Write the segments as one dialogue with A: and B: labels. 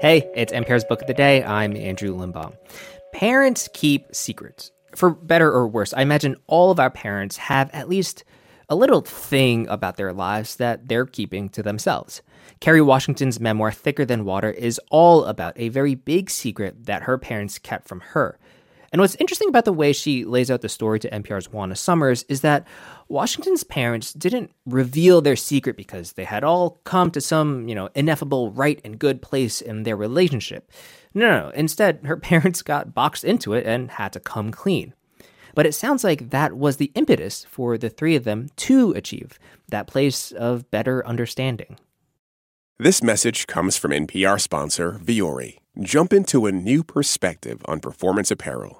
A: Hey, it's NPR's Book of the Day. I'm Andrew Limbong. Parents keep secrets. For better or worse, I imagine all of our parents have at least a little thing about their lives that they're keeping to themselves. Kerry Washington's memoir, Thicker Than Water, is all about a very big secret that her parents kept from her. And what's interesting about the way she lays out the story to NPR's Juana Summers is that Washington's parents didn't reveal their secret because they had all come to some, you know, ineffable right and good place in their relationship. No, no, no. Instead, her parents got boxed into it and had to come clean. But it sounds like that was the impetus for the three of them to achieve that place of better understanding.
B: This message comes from NPR sponsor Vuori. Jump into a new perspective on performance apparel.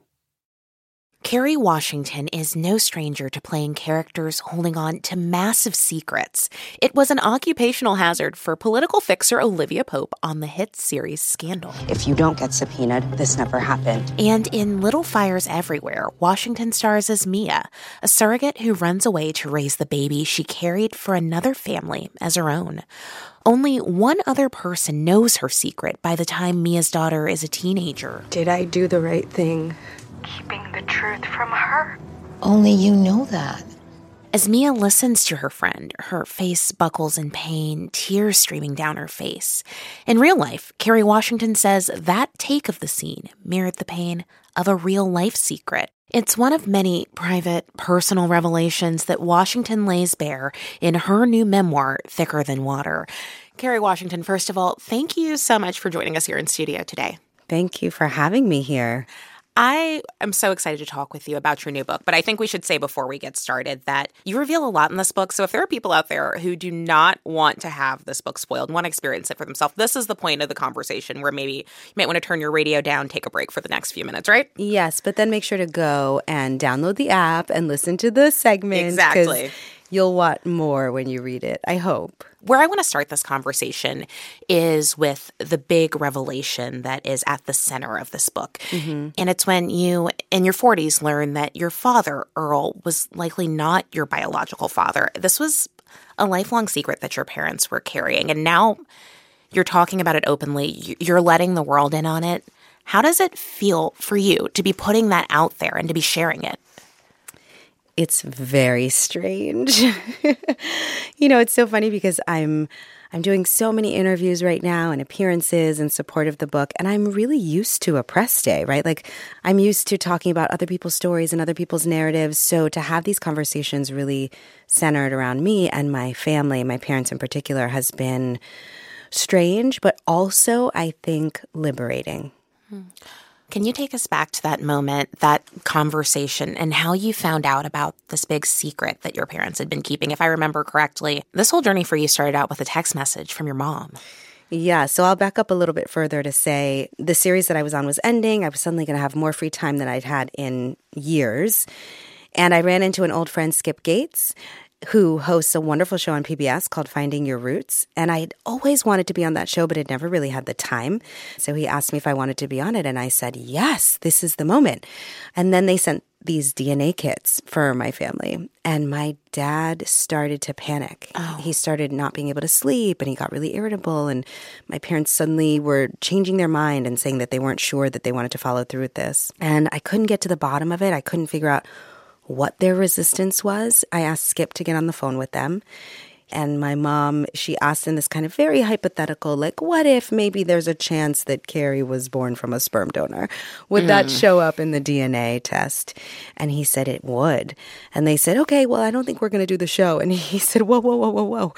C: Kerry Washington is no stranger to playing characters holding on to massive secrets. It was an occupational hazard for political fixer Olivia Pope on the hit series Scandal.
D: If you don't get subpoenaed, this never happened.
C: And in Little Fires Everywhere, Washington stars as Mia, a surrogate who runs away to raise the baby she carried for another family as her own. Only one other person knows her secret by the time Mia's daughter is a teenager.
E: Did I do the right thing?
F: Keeping the truth from her?
D: Only you know that.
C: As Mia listens to her friend, her face buckles in pain, tears streaming down her face. In real life, Kerry Washington says that take of the scene mirrored the pain of a real life secret. It's one of many private, personal revelations that Washington lays bare in her new memoir, Thicker Than Water. Kerry Washington, first of all, thank you so much for joining us here in studio today.
D: Thank you for having me here.
C: I am so excited to talk with you about your new book, but I think we should say before we get started that you reveal a lot in this book. So if there are people out there who do not want to have this book spoiled and want to experience it for themselves, this is the point of the conversation where maybe you might want to turn your radio down, take a break for the next few minutes, right?
D: Yes, but then make sure to go and download the app and listen to the segment.
C: Exactly.
D: You'll want more when you read it, I hope.
C: Where I want to start this conversation is with the big revelation that is at the center of this book. Mm-hmm. And it's when you, in your 40s, learn that your father, Earl, was likely not your biological father. This was a lifelong secret that your parents were carrying. And now you're talking about it openly, you're letting the world in on it. How does it feel for you to be putting that out there and to be sharing it?
D: It's very strange. you know, it's so funny because I'm I'm doing so many interviews right now and appearances in support of the book and I'm really used to a press day, right? Like I'm used to talking about other people's stories and other people's narratives. So to have these conversations really centered around me and my family, my parents in particular has been strange, but also I think liberating.
C: Hmm. Can you take us back to that moment, that conversation, and how you found out about this big secret that your parents had been keeping? If I remember correctly, this whole journey for you started out with a text message from your mom.
D: Yeah, so I'll back up a little bit further to say the series that I was on was ending. I was suddenly going to have more free time than I'd had in years. And I ran into an old friend, Skip Gates, who hosts a wonderful show on PBS called Finding Your Roots. And I'd always wanted to be on that show, but had never really had the time. So he asked me if I wanted to be on it. And I said, yes, this is the moment. And then they sent these DNA kits for my family. And my dad started to panic. Oh. He started not being able to sleep and he got really irritable. And my parents suddenly were changing their mind and saying that they weren't sure that they wanted to follow through with this. And I couldn't get to the bottom of it. I couldn't figure out what their resistance was. I asked Skip to get on the phone with them. And my mom, she asked in this kind of very hypothetical, like, what if maybe there's a chance that Kerry was born from a sperm donor? Would mm. that show up in the DNA test? And he said it would. And they said, okay, well, I don't think we're going to do the show. And he said, whoa, whoa, whoa, whoa, whoa.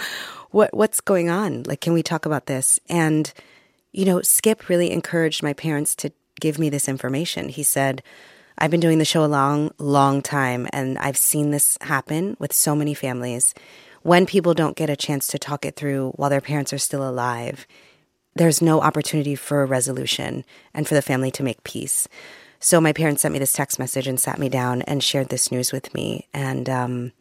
D: What, what's going on? Like, can we talk about this? And, you know, Skip really encouraged my parents to give me this information. He said, I've been doing the show a long, long time, and I've seen this happen with so many families. When people don't get a chance to talk it through while their parents are still alive, there's no opportunity for a resolution and for the family to make peace. So my parents sent me this text message and sat me down and shared this news with me. And um,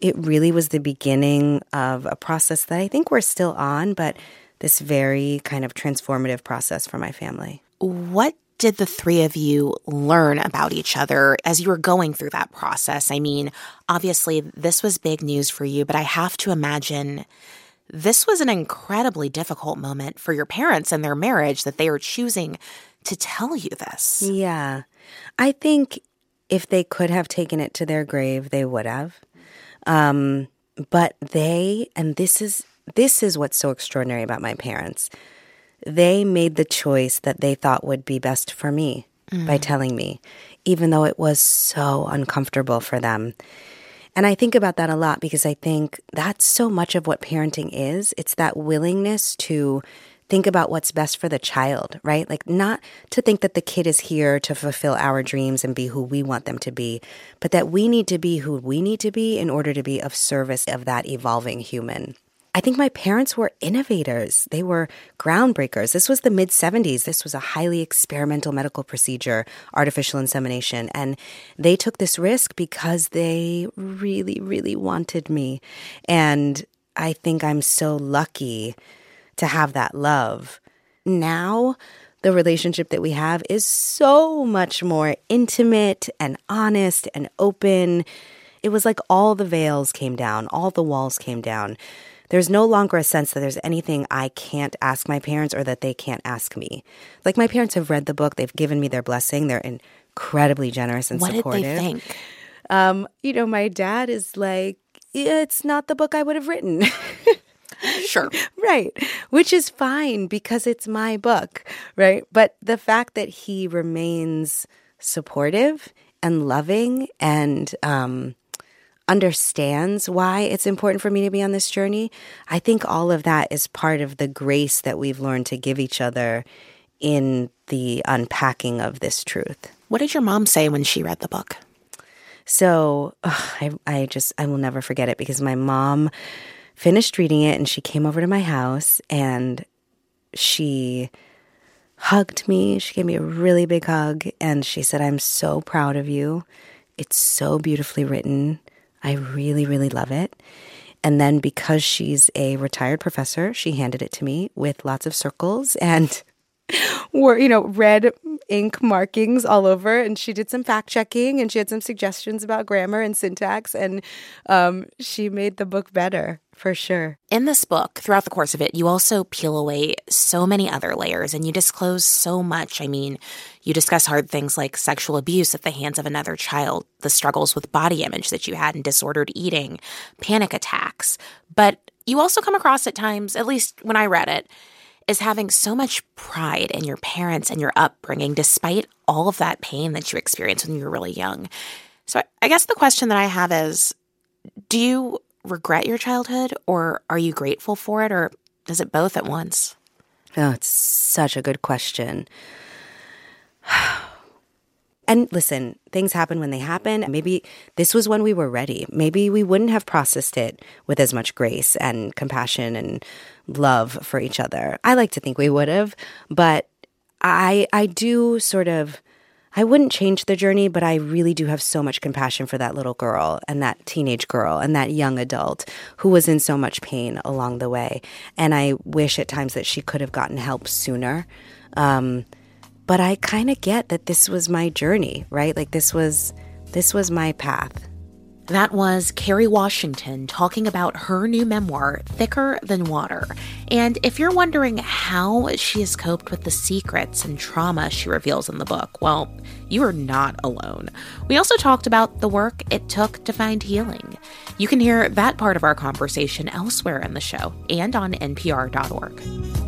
D: it really was the beginning of a process that I think we're still on, but this very kind of transformative process for my family.
C: What did the three of you learn about each other as you were going through that process? I mean, obviously, this was big news for you, but I have to imagine this was an incredibly difficult moment for your parents and their marriage that they are choosing to tell you this.
D: Yeah. I think if they could have taken it to their grave, they would have. Um, but they, and this is this is what's so extraordinary about my parents. They made the choice that they thought would be best for me mm. by telling me, even though it was so uncomfortable for them. And I think about that a lot because I think that's so much of what parenting is. It's that willingness to think about what's best for the child, right? Like, not to think that the kid is here to fulfill our dreams and be who we want them to be, but that we need to be who we need to be in order to be of service of that evolving human. I think my parents were innovators. They were groundbreakers. This was the mid 70s. This was a highly experimental medical procedure, artificial insemination. And they took this risk because they really, really wanted me. And I think I'm so lucky to have that love. Now, the relationship that we have is so much more intimate and honest and open. It was like all the veils came down, all the walls came down there's no longer a sense that there's anything I can't ask my parents or that they can't ask me. Like my parents have read the book, they've given me their blessing, they're incredibly generous and
C: what
D: supportive.
C: What did they think?
D: Um, you know, my dad is like, it's not the book I would have written.
C: sure.
D: Right. Which is fine because it's my book, right? But the fact that he remains supportive and loving and um, understands why it's important for me to be on this journey, I think all of that is part of the grace that we've learned to give each other in the unpacking of this truth.
C: What did your mom say when she read the book?
D: So ugh, I, I just, I will never forget it because my mom finished reading it and she came over to my house and she hugged me. She gave me a really big hug and she said, I'm so proud of you. It's so beautifully written. I really, really love it. And then because she's a retired professor, she handed it to me with lots of circles and were, you know, red ink markings all over. And she did some fact checking and she had some suggestions about grammar and syntax. And um, she made the book better for sure.
C: In this book, throughout the course of it, you also peel away so many other layers and you disclose so much. I mean, you discuss hard things like sexual abuse at the hands of another child, the struggles with body image that you had and disordered eating, panic attacks. But you also come across at times, at least when I read it, as having so much pride in your parents and your upbringing, despite all of that pain that you experienced when you were really young. So I guess the question that I have is do you regret your childhood or are you grateful for it or is it both at once?
D: Oh, it's such a good question. And listen, things happen when they happen. Maybe this was when we were ready. Maybe we wouldn't have processed it with as much grace and compassion and love for each other. I like to think we would have, but I I do sort of I wouldn't change the journey, but I really do have so much compassion for that little girl and that teenage girl and that young adult who was in so much pain along the way. And I wish at times that she could have gotten help sooner. Um, but I kind of get that this was my journey, right? Like this was this was my path.
C: That was Kerry Washington talking about her new memoir, Thicker Than Water. And if you're wondering how she has coped with the secrets and trauma she reveals in the book, well, you are not alone. We also talked about the work it took to find healing. You can hear that part of our conversation elsewhere in the show and on npr.org.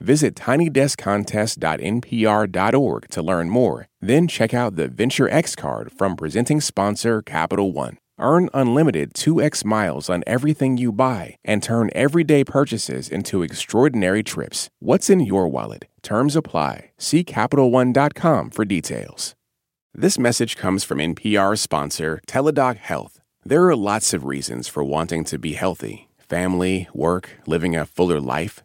B: Visit tinydeskcontest.npr.org to learn more. Then check out the Venture X card from presenting sponsor Capital One. Earn unlimited 2x miles on everything you buy and turn everyday purchases into extraordinary trips. What's in your wallet? Terms apply. See CapitalOne.com for details. This message comes from NPR sponsor Teladoc Health. There are lots of reasons for wanting to be healthy family, work, living a fuller life.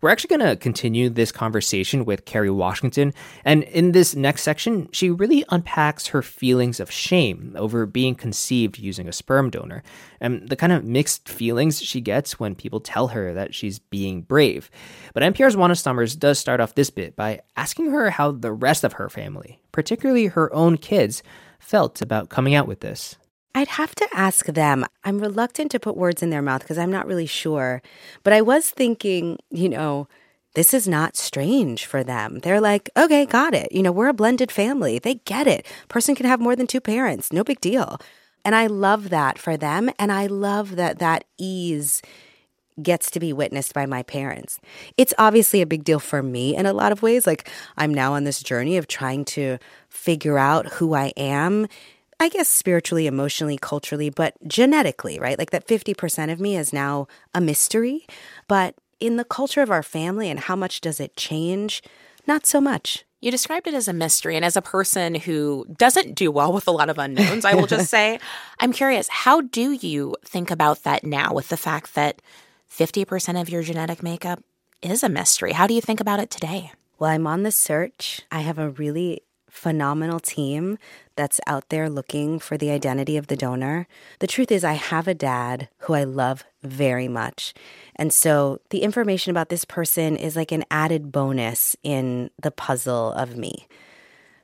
A: We're actually going to continue this conversation with Kerry Washington. And in this next section, she really unpacks her feelings of shame over being conceived using a sperm donor and the kind of mixed feelings she gets when people tell her that she's being brave. But NPR's Juana Summers does start off this bit by asking her how the rest of her family, particularly her own kids, felt about coming out with this.
D: I'd have to ask them. I'm reluctant to put words in their mouth because I'm not really sure. But I was thinking, you know, this is not strange for them. They're like, okay, got it. You know, we're a blended family. They get it. Person can have more than two parents. No big deal. And I love that for them. And I love that that ease gets to be witnessed by my parents. It's obviously a big deal for me in a lot of ways. Like, I'm now on this journey of trying to figure out who I am I guess spiritually, emotionally, culturally, but genetically, right? Like that 50% of me is now a mystery. But in the culture of our family and how much does it change? Not so much.
C: You described it as a mystery. And as a person who doesn't do well with a lot of unknowns, I will just say, I'm curious, how do you think about that now with the fact that 50% of your genetic makeup is a mystery? How do you think about it today?
D: Well, I'm on the search. I have a really phenomenal team that's out there looking for the identity of the donor. The truth is, I have a dad who I love very much. And so the information about this person is like an added bonus in the puzzle of me.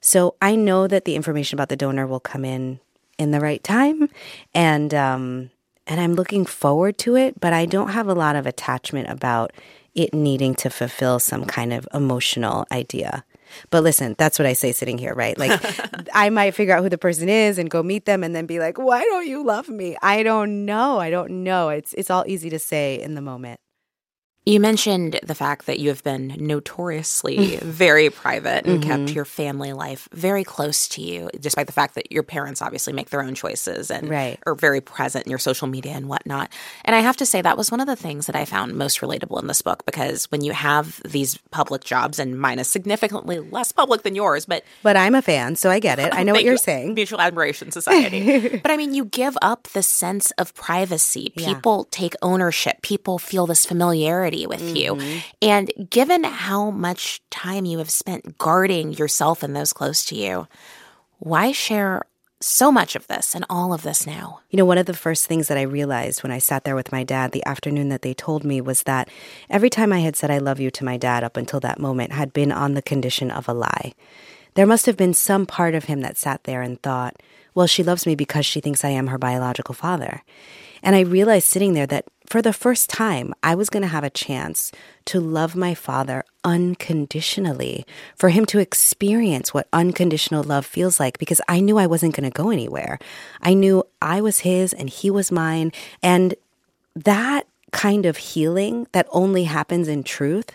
D: So I know that the information about the donor will come in in the right time. And, um, and I'm looking forward to it, but I don't have a lot of attachment about it needing to fulfill some kind of emotional idea. But listen, that's what I say sitting here, right? Like, I might figure out who the person is and go meet them and then be like, why don't you love me? I don't know. I don't know. It's, it's all easy to say in the moment.
C: You mentioned the fact that you have been notoriously very private and mm-hmm. kept your family life very close to you, despite the fact that your parents obviously make their own choices and
D: right.
C: are very present in your social media and whatnot. And I have to say, that was one of the things that I found most relatable in this book because when you have these public jobs, and mine is significantly less public than yours, but.
D: But I'm a fan, so I get it. I know what you're saying.
C: Mutual Admiration Society. but I mean, you give up the sense of privacy. People yeah. take ownership, people feel this familiarity with mm-hmm. you. And given how much time you have spent guarding yourself and those close to you, why share so much of this and all of this now?
D: You know, one of the first things that I realized when I sat there with my dad the afternoon that they told me was that every time I had said I love you to my dad up until that moment had been on the condition of a lie. There must have been some part of him that sat there and thought, well, she loves me because she thinks I am her biological father. And I realized sitting there that for the first time, I was going to have a chance to love my father unconditionally, for him to experience what unconditional love feels like, because I knew I wasn't going to go anywhere. I knew I was his and he was mine. And that kind of healing that only happens in truth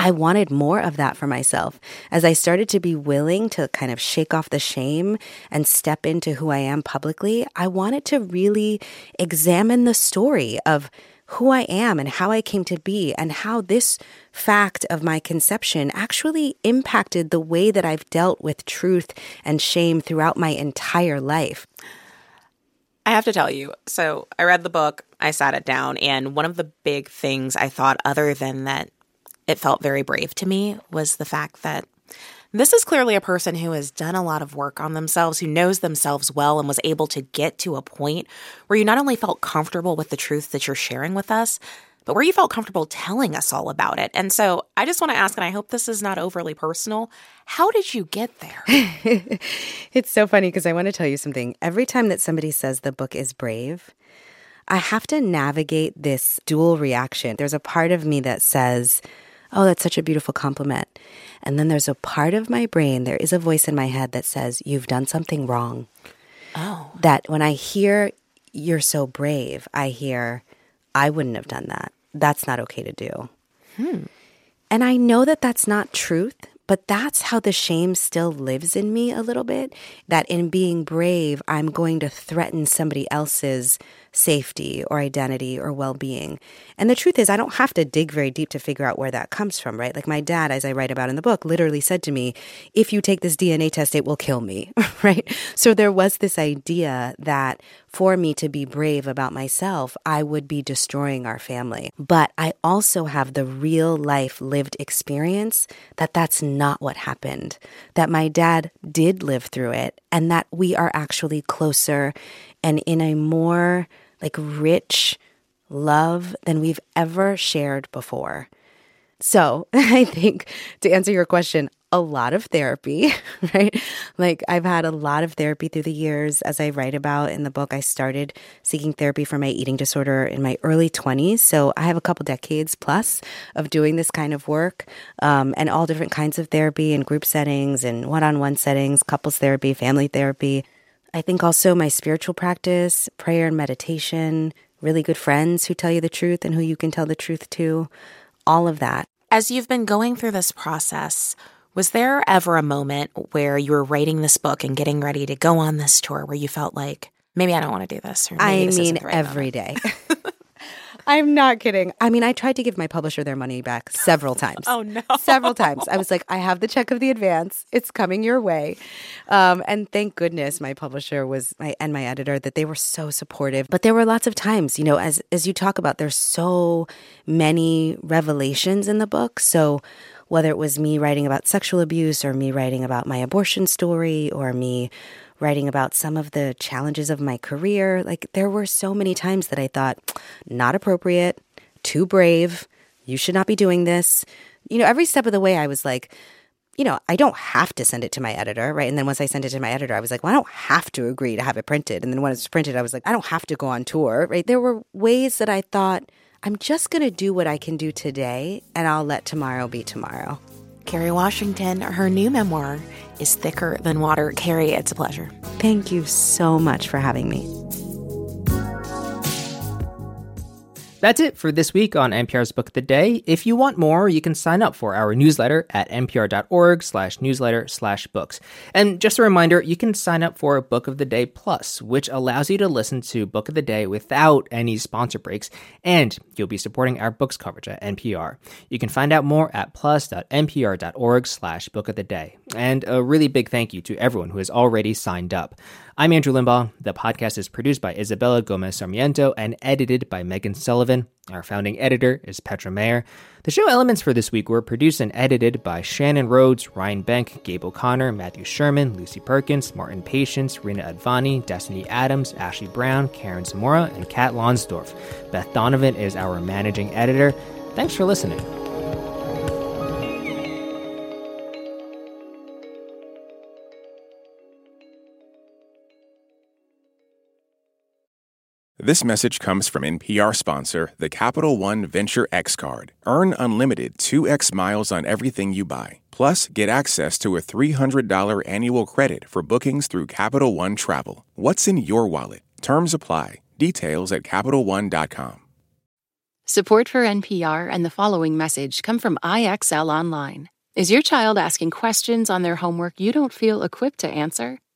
D: I wanted more of that for myself. As I started to be willing to kind of shake off the shame and step into who I am publicly, I wanted to really examine the story of who I am and how I came to be, and how this fact of my conception actually impacted the way that I've dealt with truth and shame throughout my entire life.
C: I have to tell you, so I read the book, I sat it down, and one of the big things I thought, other than that it felt very brave to me was the fact that this is clearly a person who has done a lot of work on themselves, who knows themselves well, and was able to get to a point where you not only felt comfortable with the truth that you're sharing with us, but where you felt comfortable telling us all about it. And so I just want to ask, and I hope this is not overly personal, how did you get there?
D: it's so funny because I want to tell you something. Every time that somebody says the book is brave, I have to navigate this dual reaction. There's a part of me that says, Oh, that's such a beautiful compliment. And then there's a part of my brain, there is a voice in my head that says, You've done something wrong.
C: Oh.
D: That when I hear, You're so brave, I hear, I wouldn't have done that. That's not okay to do. Hmm. And I know that that's not truth, but that's how the shame still lives in me a little bit. That in being brave, I'm going to threaten somebody else's safety or identity or well being. And the truth is, I don't have to dig very deep to figure out where that comes from, right? Like my dad, as I write about in the book, literally said to me, if you take this DNA test, it will kill me, right? So there was this idea that for me to be brave about myself, I would be destroying our family. But I also have the real life lived experience that that's not what happened, that my dad did live through it, and that we are actually closer and in a more like rich love than we've ever shared before. So I think to answer your question, a lot of therapy, right? Like I've had a lot of therapy through the years. As I write about in the book, I started seeking therapy for my eating disorder in my early 20s. So I have a couple decades plus of doing this kind of work um, and all different kinds of therapy in group settings and one on one settings, couples therapy, family therapy. I think also my spiritual practice, prayer and meditation, really good friends who tell you the truth and who you can tell the truth to, all of that.
C: As you've been going through this process, was there ever a moment where you were writing this book and getting ready to go on this tour where you felt like, maybe I don't want to do this? Or maybe
D: I
C: this
D: mean,
C: right
D: every
C: moment?
D: day. I'm not kidding. I mean, I tried to give my publisher their money back several times.
C: Oh, no.
D: Several times. I was like, I have the check of the advance. It's coming your way. Um, and thank goodness my publisher was my and my editor that they were so supportive. But there were lots of times, you know, as as you talk about, there's so many revelations in the book. So whether it was me writing about sexual abuse or me writing about my abortion story or me writing about some of the challenges of my career. Like, there were so many times that I thought, not appropriate, too brave, you should not be doing this. You know, every step of the way, I was like, you know, I don't have to send it to my editor, right? And then once I sent it to my editor, I was like, well, I don't have to agree to have it printed. And then when it's printed, I was like, I don't have to go on tour, right? There were ways that I thought, I'm just going to do what I can do today, and I'll let tomorrow be tomorrow.
C: Kerry Washington, her new memoir is Thicker Than Water. Kerry, it's a pleasure.
D: Thank you so much for having me.
A: That's it for this week on NPR's Book of the Day. If you want more, you can sign up for our newsletter at npr.org slash newsletter slash books. And just a reminder, you can sign up for Book of the Day Plus, which allows you to listen to Book of the Day without any sponsor breaks, and you'll be supporting our books coverage at NPR. You can find out more at plus.npr.org slash book of the day. And a really big thank you to everyone who has already signed up. I'm Andrew Limbong. The podcast is produced by Isabella Gomez Sarmiento and edited by Megan Sullivan. Our founding editor is Petra Mayer. The show elements for this week were produced and edited by Shannon Rhodes, Ryan Benk, Gabe O'Connor, Matthew Sherman, Lucy Perkins, Martin Patience, Rena Advani, Destiny Adams, Ashley Brown, Karen Zamora, and Kat Lonsdorf. Beth Donovan is our managing editor. Thanks for listening.
B: This message comes from NPR sponsor, the Capital One Venture X Card. Earn unlimited 2x miles on everything you buy. Plus, get access to a $300 annual credit for bookings through Capital One Travel. What's in your wallet? Terms apply. Details at CapitalOne.com.
G: Support for NPR and the following message come from IXL Online. Is your child asking questions on their homework you don't feel equipped to answer?